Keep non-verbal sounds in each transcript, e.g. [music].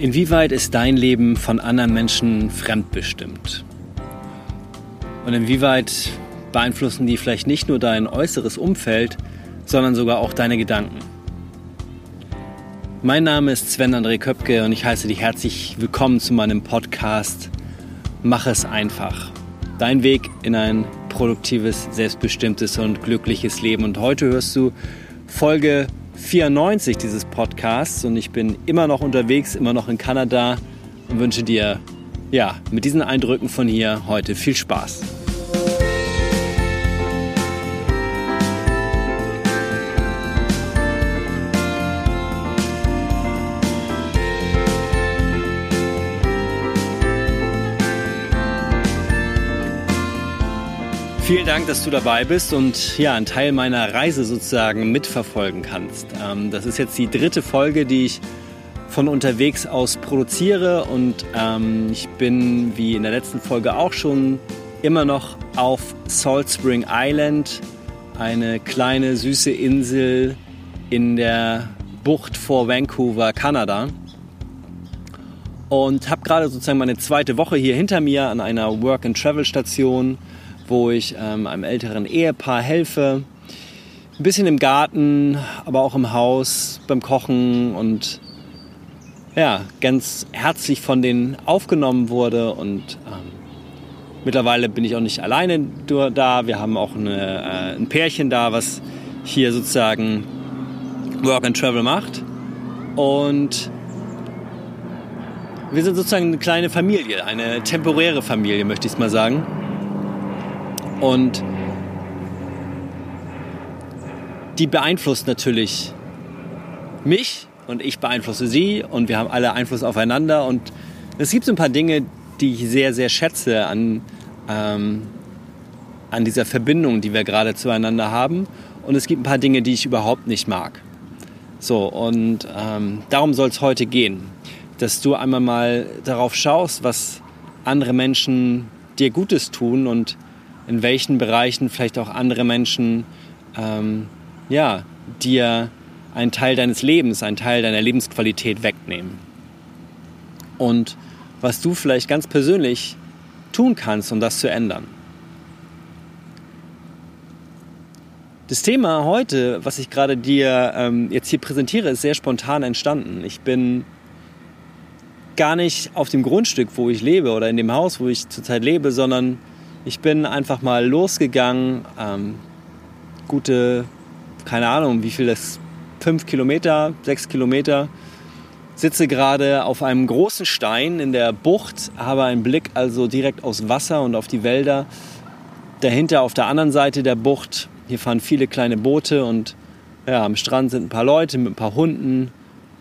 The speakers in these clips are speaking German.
Inwieweit ist dein Leben von anderen Menschen fremdbestimmt? Und inwieweit beeinflussen die vielleicht nicht nur dein äußeres Umfeld, sondern sogar auch deine Gedanken? Mein Name ist Sven André Köpke und ich heiße dich herzlich willkommen zu meinem Podcast Mach es einfach. Dein Weg in ein produktives, selbstbestimmtes und glückliches Leben. Und heute hörst du Folge 94 dieses Podcasts und ich bin immer noch unterwegs, immer noch in Kanada und wünsche dir ja mit diesen Eindrücken von hier heute viel Spaß. Vielen Dank, dass du dabei bist und ja, einen Teil meiner Reise sozusagen mitverfolgen kannst. Ähm, das ist jetzt die dritte Folge, die ich von unterwegs aus produziere und ähm, ich bin, wie in der letzten Folge auch schon, immer noch auf Salt Spring Island, eine kleine süße Insel in der Bucht vor Vancouver, Kanada. Und habe gerade sozusagen meine zweite Woche hier hinter mir an einer Work-and-Travel-Station wo ich ähm, einem älteren Ehepaar helfe. Ein bisschen im Garten, aber auch im Haus, beim Kochen und ja, ganz herzlich von denen aufgenommen wurde. Und ähm, mittlerweile bin ich auch nicht alleine da. Wir haben auch eine, äh, ein Pärchen da, was hier sozusagen Work and Travel macht. Und wir sind sozusagen eine kleine Familie, eine temporäre Familie, möchte ich es mal sagen. Und die beeinflusst natürlich mich und ich beeinflusse sie und wir haben alle Einfluss aufeinander. Und es gibt so ein paar Dinge, die ich sehr, sehr schätze an, ähm, an dieser Verbindung, die wir gerade zueinander haben. Und es gibt ein paar Dinge, die ich überhaupt nicht mag. So, und ähm, darum soll es heute gehen, dass du einmal mal darauf schaust, was andere Menschen dir Gutes tun und in welchen Bereichen vielleicht auch andere Menschen ähm, ja, dir einen Teil deines Lebens, einen Teil deiner Lebensqualität wegnehmen. Und was du vielleicht ganz persönlich tun kannst, um das zu ändern. Das Thema heute, was ich gerade dir ähm, jetzt hier präsentiere, ist sehr spontan entstanden. Ich bin gar nicht auf dem Grundstück, wo ich lebe oder in dem Haus, wo ich zurzeit lebe, sondern ich bin einfach mal losgegangen, ähm, gute, keine Ahnung, wie viel das, fünf Kilometer, sechs Kilometer. Sitze gerade auf einem großen Stein in der Bucht, habe einen Blick also direkt aufs Wasser und auf die Wälder. Dahinter auf der anderen Seite der Bucht, hier fahren viele kleine Boote und ja, am Strand sind ein paar Leute mit ein paar Hunden.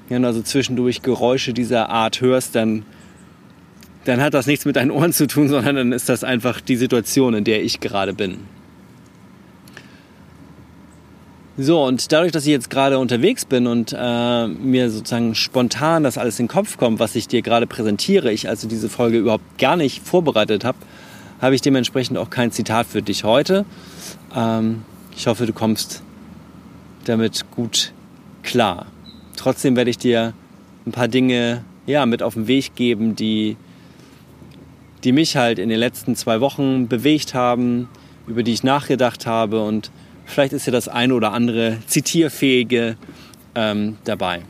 Wenn du also zwischendurch Geräusche dieser Art hörst, dann dann hat das nichts mit deinen Ohren zu tun, sondern dann ist das einfach die Situation, in der ich gerade bin. So, und dadurch, dass ich jetzt gerade unterwegs bin und äh, mir sozusagen spontan das alles in den Kopf kommt, was ich dir gerade präsentiere, ich also diese Folge überhaupt gar nicht vorbereitet habe, habe ich dementsprechend auch kein Zitat für dich heute. Ähm, ich hoffe, du kommst damit gut klar. Trotzdem werde ich dir ein paar Dinge ja, mit auf den Weg geben, die die mich halt in den letzten zwei Wochen bewegt haben, über die ich nachgedacht habe und vielleicht ist ja das eine oder andere zitierfähige ähm, dabei.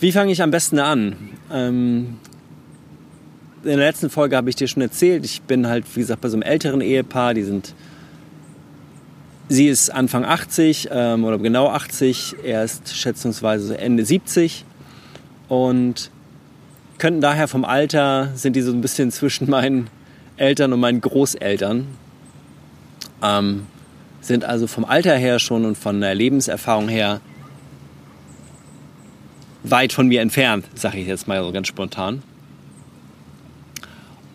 Wie fange ich am besten an? Ähm, in der letzten Folge habe ich dir schon erzählt, ich bin halt, wie gesagt, bei so einem älteren Ehepaar, die sind, sie ist Anfang 80 ähm, oder genau 80, er ist schätzungsweise Ende 70 und könnten daher vom Alter, sind die so ein bisschen zwischen meinen Eltern und meinen Großeltern. Ähm, sind also vom Alter her schon und von der Lebenserfahrung her weit von mir entfernt, sage ich jetzt mal so ganz spontan.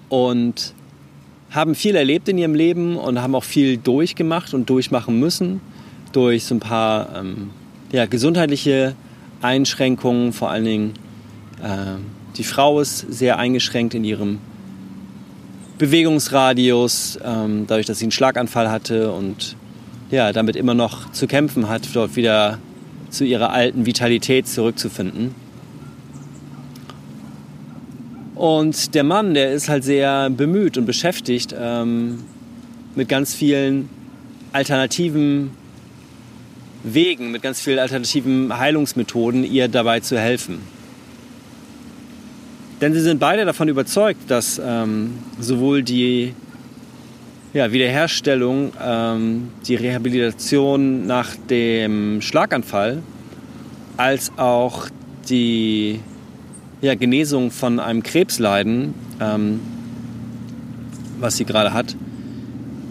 Und haben viel erlebt in ihrem Leben und haben auch viel durchgemacht und durchmachen müssen durch so ein paar ähm, ja, gesundheitliche Einschränkungen, vor allen Dingen die Frau ist sehr eingeschränkt in ihrem Bewegungsradius, ähm, dadurch, dass sie einen Schlaganfall hatte und ja, damit immer noch zu kämpfen hat, dort wieder zu ihrer alten Vitalität zurückzufinden. Und der Mann, der ist halt sehr bemüht und beschäftigt ähm, mit ganz vielen alternativen Wegen, mit ganz vielen alternativen Heilungsmethoden, ihr dabei zu helfen. Denn sie sind beide davon überzeugt, dass ähm, sowohl die ja, Wiederherstellung, ähm, die Rehabilitation nach dem Schlaganfall als auch die ja, Genesung von einem Krebsleiden, ähm, was sie gerade hat,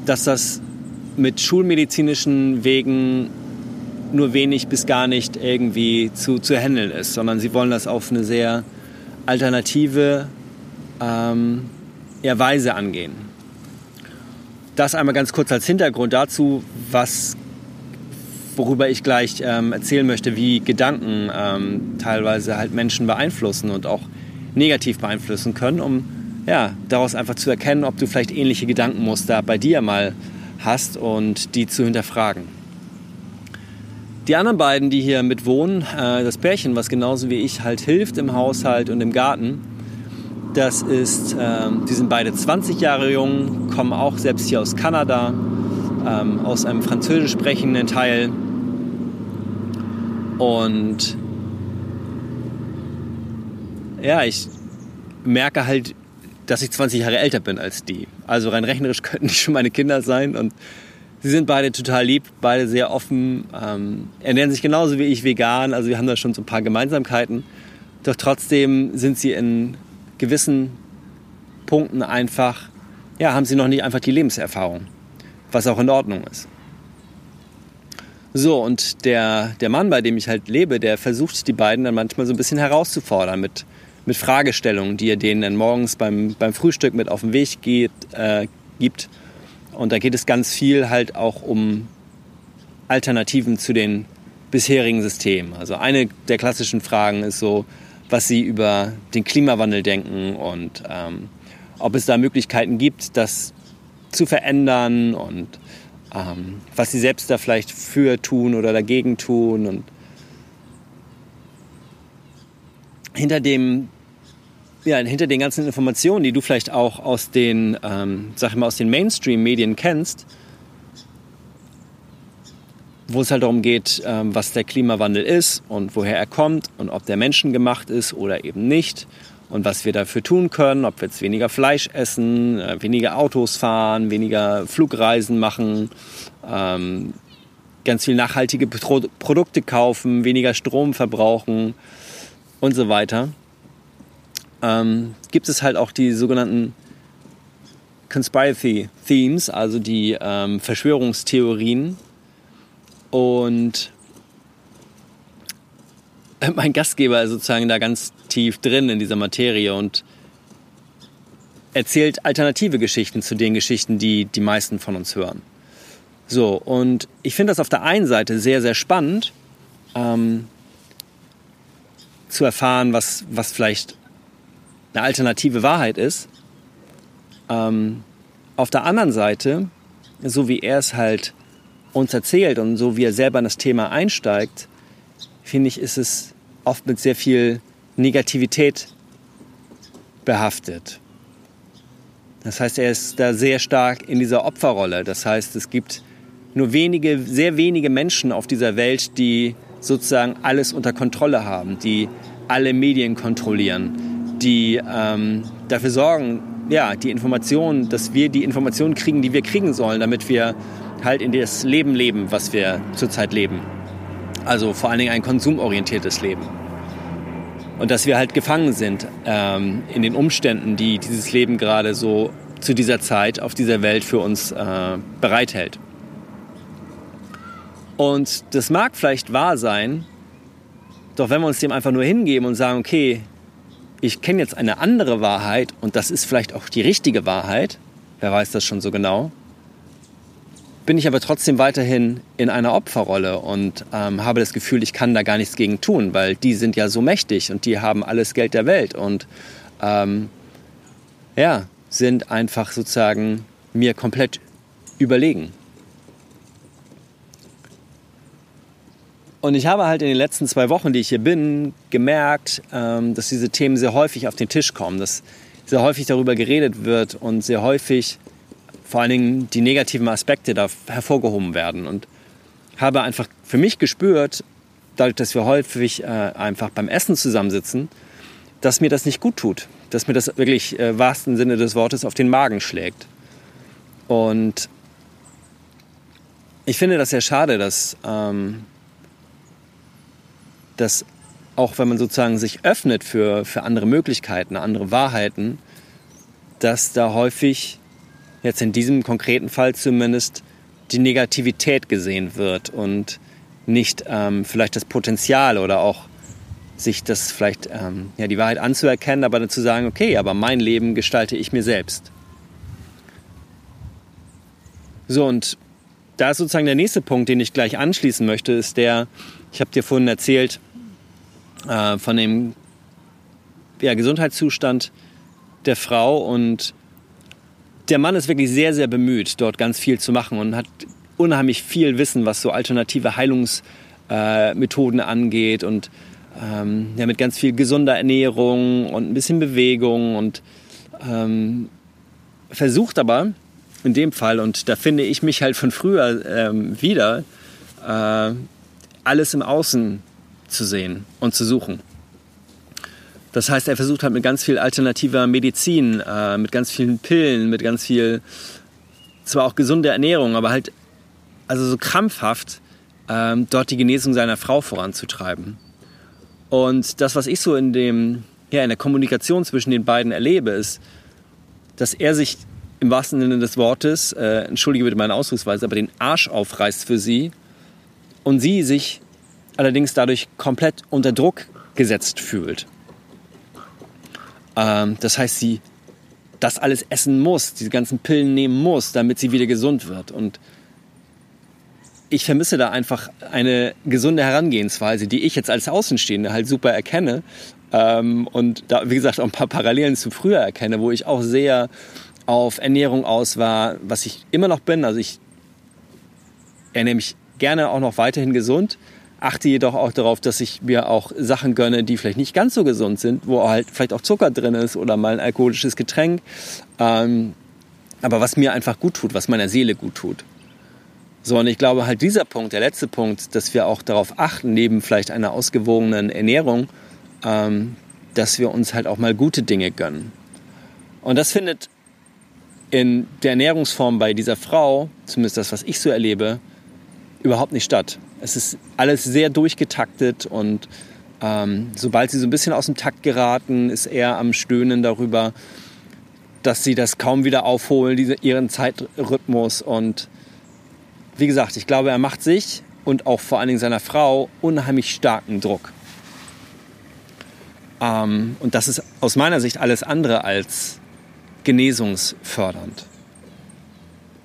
dass das mit schulmedizinischen Wegen nur wenig bis gar nicht irgendwie zu, zu handeln ist, sondern sie wollen das auf eine sehr alternative ähm, ja, Weise angehen. Das einmal ganz kurz als Hintergrund dazu, was, worüber ich gleich ähm, erzählen möchte, wie Gedanken ähm, teilweise halt Menschen beeinflussen und auch negativ beeinflussen können, um ja, daraus einfach zu erkennen, ob du vielleicht ähnliche Gedankenmuster bei dir mal hast und die zu hinterfragen. Die anderen beiden, die hier mit wohnen, äh, das Pärchen, was genauso wie ich halt hilft im Haushalt und im Garten, das ist, äh, die sind beide 20 Jahre jung, kommen auch selbst hier aus Kanada, ähm, aus einem französisch sprechenden Teil. Und ja, ich merke halt, dass ich 20 Jahre älter bin als die. Also rein rechnerisch [laughs] könnten die schon meine Kinder sein und Sie sind beide total lieb, beide sehr offen, ähm, ernähren sich genauso wie ich vegan, also wir haben da schon so ein paar Gemeinsamkeiten. Doch trotzdem sind sie in gewissen Punkten einfach, ja, haben sie noch nicht einfach die Lebenserfahrung, was auch in Ordnung ist. So, und der, der Mann, bei dem ich halt lebe, der versucht die beiden dann manchmal so ein bisschen herauszufordern mit, mit Fragestellungen, die er denen dann morgens beim, beim Frühstück mit auf den Weg geht, äh, gibt und da geht es ganz viel halt auch um Alternativen zu den bisherigen Systemen. Also eine der klassischen Fragen ist so, was Sie über den Klimawandel denken und ähm, ob es da Möglichkeiten gibt, das zu verändern und ähm, was Sie selbst da vielleicht für tun oder dagegen tun. Und hinter dem ja, hinter den ganzen Informationen, die du vielleicht auch aus den, ähm, sag ich mal, aus den Mainstream-Medien kennst, wo es halt darum geht, ähm, was der Klimawandel ist und woher er kommt und ob der menschengemacht ist oder eben nicht und was wir dafür tun können, ob wir jetzt weniger Fleisch essen, äh, weniger Autos fahren, weniger Flugreisen machen, ähm, ganz viel nachhaltige Pro Produkte kaufen, weniger Strom verbrauchen und so weiter ähm, gibt es halt auch die sogenannten Conspiracy Themes, also die ähm, Verschwörungstheorien. Und mein Gastgeber ist sozusagen da ganz tief drin in dieser Materie und erzählt alternative Geschichten zu den Geschichten, die die meisten von uns hören. So, und ich finde das auf der einen Seite sehr, sehr spannend, ähm, zu erfahren, was, was vielleicht eine alternative Wahrheit ist. Ähm, auf der anderen Seite, so wie er es halt uns erzählt und so wie er selber in das Thema einsteigt, finde ich, ist es oft mit sehr viel Negativität behaftet. Das heißt, er ist da sehr stark in dieser Opferrolle. Das heißt, es gibt nur wenige, sehr wenige Menschen auf dieser Welt, die sozusagen alles unter Kontrolle haben, die alle Medien kontrollieren, die ähm, dafür sorgen, ja, die Informationen, dass wir die Informationen kriegen, die wir kriegen sollen, damit wir halt in das Leben leben, was wir zurzeit leben. Also vor allen Dingen ein konsumorientiertes Leben. Und dass wir halt gefangen sind ähm, in den Umständen, die dieses Leben gerade so zu dieser Zeit auf dieser Welt für uns äh, bereithält. Und das mag vielleicht wahr sein, doch wenn wir uns dem einfach nur hingeben und sagen, okay, ich kenne jetzt eine andere Wahrheit und das ist vielleicht auch die richtige Wahrheit, wer weiß das schon so genau, bin ich aber trotzdem weiterhin in einer Opferrolle und ähm, habe das Gefühl, ich kann da gar nichts gegen tun, weil die sind ja so mächtig und die haben alles Geld der Welt und ähm, ja, sind einfach sozusagen mir komplett überlegen. Und ich habe halt in den letzten zwei Wochen, die ich hier bin, gemerkt, ähm, dass diese Themen sehr häufig auf den Tisch kommen, dass sehr häufig darüber geredet wird und sehr häufig vor allen Dingen die negativen Aspekte da hervorgehoben werden. Und habe einfach für mich gespürt, dadurch, dass wir häufig äh, einfach beim Essen zusammensitzen, dass mir das nicht gut tut, dass mir das wirklich äh, wahrsten Sinne des Wortes auf den Magen schlägt. Und ich finde das sehr schade, dass, ähm, dass auch wenn man sozusagen sich öffnet für, für andere Möglichkeiten, andere Wahrheiten, dass da häufig, jetzt in diesem konkreten Fall zumindest, die Negativität gesehen wird und nicht ähm, vielleicht das Potenzial oder auch sich das vielleicht, ähm, ja, die Wahrheit anzuerkennen, aber dann zu sagen, okay, aber mein Leben gestalte ich mir selbst. So, und da ist sozusagen der nächste Punkt, den ich gleich anschließen möchte, ist der, ich habe dir vorhin erzählt, äh, von dem ja, Gesundheitszustand der Frau. Und der Mann ist wirklich sehr, sehr bemüht, dort ganz viel zu machen und hat unheimlich viel Wissen, was so alternative Heilungsmethoden äh, angeht und ähm, ja, mit ganz viel gesunder Ernährung und ein bisschen Bewegung und ähm, versucht aber in dem Fall, und da finde ich mich halt von früher ähm, wieder, äh, alles im Außen zu sehen und zu suchen. Das heißt, er versucht halt mit ganz viel alternativer Medizin, äh, mit ganz vielen Pillen, mit ganz viel, zwar auch gesunder Ernährung, aber halt also so krampfhaft ähm, dort die Genesung seiner Frau voranzutreiben. Und das, was ich so in, dem, ja, in der Kommunikation zwischen den beiden erlebe, ist, dass er sich im wahrsten Sinne des Wortes, äh, entschuldige bitte meine Ausdrucksweise, aber den Arsch aufreißt für sie und sie sich allerdings dadurch komplett unter Druck gesetzt fühlt. Ähm, das heißt, sie das alles essen muss, diese ganzen Pillen nehmen muss, damit sie wieder gesund wird. Und ich vermisse da einfach eine gesunde Herangehensweise, die ich jetzt als Außenstehende halt super erkenne. Ähm, und da, wie gesagt, auch ein paar Parallelen zu früher erkenne, wo ich auch sehr auf Ernährung aus war, was ich immer noch bin. Also ich ernähre mich gerne auch noch weiterhin gesund, achte jedoch auch darauf, dass ich mir auch Sachen gönne, die vielleicht nicht ganz so gesund sind, wo halt vielleicht auch Zucker drin ist oder mal ein alkoholisches Getränk. Ähm, aber was mir einfach gut tut, was meiner Seele gut tut. So, und ich glaube halt dieser Punkt, der letzte Punkt, dass wir auch darauf achten, neben vielleicht einer ausgewogenen Ernährung, ähm, dass wir uns halt auch mal gute Dinge gönnen. Und das findet in der Ernährungsform bei dieser Frau, zumindest das, was ich so erlebe, überhaupt nicht statt. Es ist alles sehr durchgetaktet und ähm, sobald sie so ein bisschen aus dem Takt geraten, ist er am Stöhnen darüber, dass sie das kaum wieder aufholen, diese, ihren Zeitrhythmus und wie gesagt, ich glaube, er macht sich und auch vor allen Dingen seiner Frau unheimlich starken Druck. Ähm, und das ist aus meiner Sicht alles andere als genesungsfördernd.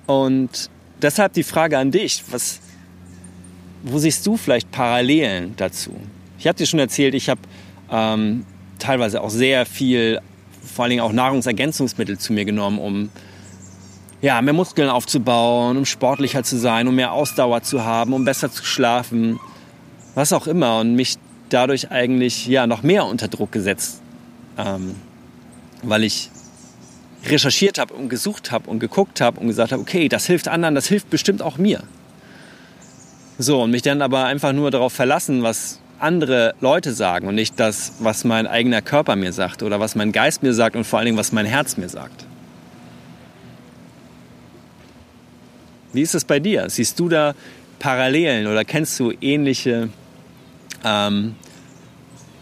Und deshalb die Frage an dich, was, wo siehst du vielleicht Parallelen dazu? Ich habe dir schon erzählt, ich habe ähm, teilweise auch sehr viel, vor allen Dingen auch Nahrungsergänzungsmittel zu mir genommen, um ja, mehr Muskeln aufzubauen, um sportlicher zu sein, um mehr Ausdauer zu haben, um besser zu schlafen, was auch immer. Und mich dadurch eigentlich ja, noch mehr unter Druck gesetzt, ähm, weil ich recherchiert habe und gesucht habe und geguckt habe und gesagt habe, okay, das hilft anderen, das hilft bestimmt auch mir. So, und mich dann aber einfach nur darauf verlassen, was andere Leute sagen und nicht das, was mein eigener Körper mir sagt oder was mein Geist mir sagt und vor allen Dingen, was mein Herz mir sagt. Wie ist es bei dir? Siehst du da Parallelen oder kennst du ähnliche, ähm,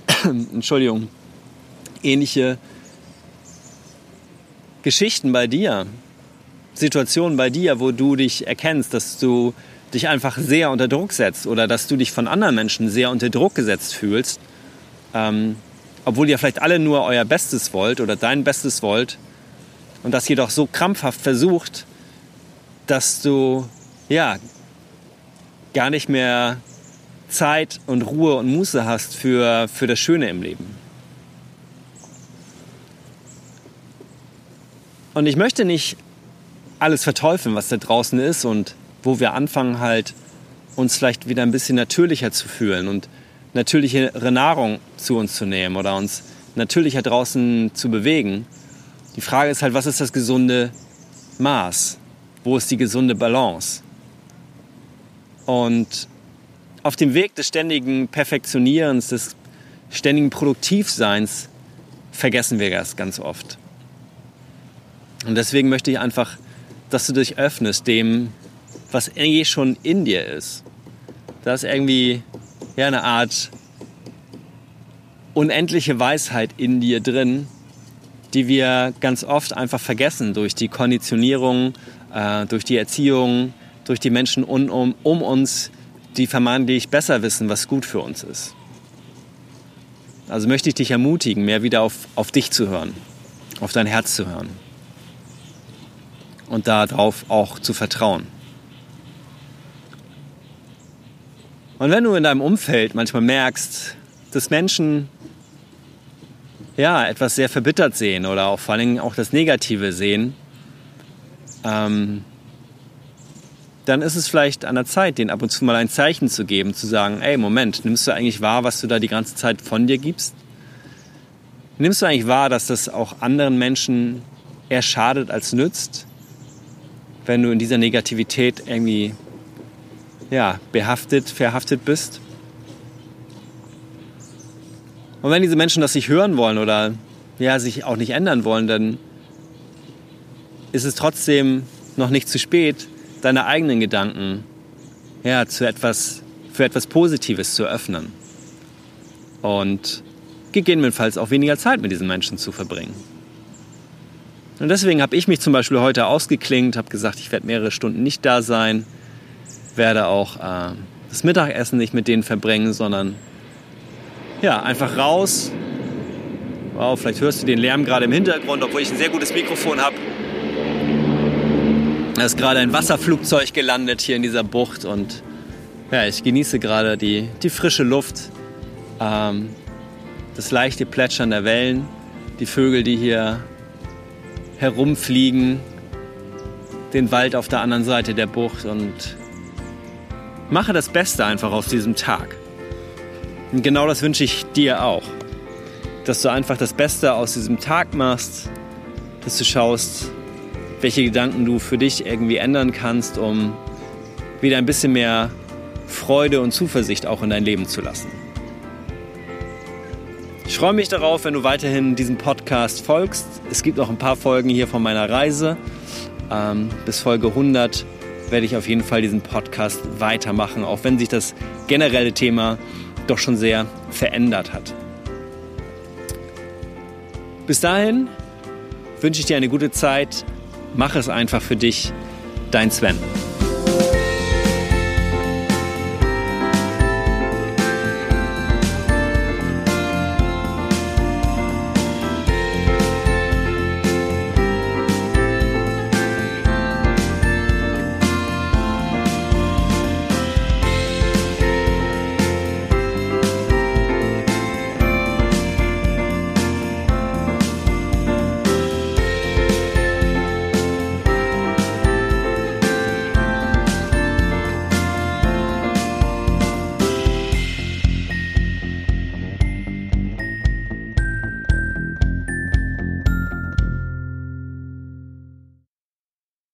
[coughs] Entschuldigung, ähnliche Geschichten bei dir? Situationen bei dir, wo du dich erkennst, dass du dich einfach sehr unter Druck setzt oder dass du dich von anderen Menschen sehr unter Druck gesetzt fühlst, ähm, obwohl ihr vielleicht alle nur euer Bestes wollt oder dein Bestes wollt und das jedoch so krampfhaft versucht, dass du ja gar nicht mehr Zeit und Ruhe und Muße hast für, für das Schöne im Leben. Und ich möchte nicht alles verteufeln, was da draußen ist und wo wir anfangen halt uns vielleicht wieder ein bisschen natürlicher zu fühlen und natürlichere Nahrung zu uns zu nehmen oder uns natürlicher draußen zu bewegen. Die Frage ist halt, was ist das gesunde Maß? Wo ist die gesunde Balance? Und auf dem Weg des ständigen Perfektionierens, des ständigen Produktivseins vergessen wir das ganz oft. Und deswegen möchte ich einfach, dass du dich öffnest dem, was irgendwie schon in dir ist. Da ist irgendwie ja, eine Art unendliche Weisheit in dir drin, die wir ganz oft einfach vergessen durch die Konditionierung, äh, durch die Erziehung, durch die Menschen um, um, um uns, die vermeintlich besser wissen, was gut für uns ist. Also möchte ich dich ermutigen, mehr wieder auf, auf dich zu hören, auf dein Herz zu hören und darauf auch zu vertrauen. Und wenn du in deinem Umfeld manchmal merkst, dass Menschen ja, etwas sehr verbittert sehen oder auch vor Dingen auch das Negative sehen, ähm, dann ist es vielleicht an der Zeit, denen ab und zu mal ein Zeichen zu geben, zu sagen, ey, Moment, nimmst du eigentlich wahr, was du da die ganze Zeit von dir gibst? Nimmst du eigentlich wahr, dass das auch anderen Menschen eher schadet als nützt, wenn du in dieser Negativität irgendwie ja, behaftet, verhaftet bist? Und wenn diese Menschen das nicht hören wollen oder ja, sich auch nicht ändern wollen, dann ist es trotzdem noch nicht zu spät, deine eigenen Gedanken ja, zu etwas, für etwas Positives zu öffnen. Und gegebenenfalls auch weniger Zeit mit diesen Menschen zu verbringen. Und deswegen habe ich mich zum Beispiel heute ausgeklingt, habe gesagt, ich werde mehrere Stunden nicht da sein, werde auch äh, das Mittagessen nicht mit denen verbringen, sondern ja, einfach raus. Wow, vielleicht hörst du den Lärm gerade im Hintergrund, obwohl ich ein sehr gutes Mikrofon habe. Da ist gerade ein Wasserflugzeug gelandet hier in dieser Bucht und ja, ich genieße gerade die, die frische Luft, ähm, das leichte Plätschern der Wellen, die Vögel, die hier herumfliegen, den Wald auf der anderen Seite der Bucht und mache das Beste einfach aus diesem Tag. Und genau das wünsche ich dir auch. Dass du einfach das Beste aus diesem Tag machst, dass du schaust, welche Gedanken du für dich irgendwie ändern kannst, um wieder ein bisschen mehr Freude und Zuversicht auch in dein Leben zu lassen. Ich freue mich darauf, wenn du weiterhin diesem Podcast folgst. Es gibt noch ein paar Folgen hier von meiner Reise. Ähm, bis Folge 100 werde ich auf jeden Fall diesen Podcast weitermachen, auch wenn sich das generelle Thema doch schon sehr verändert hat. Bis dahin wünsche ich dir eine gute Zeit. Mach es einfach für dich. Dein Sven.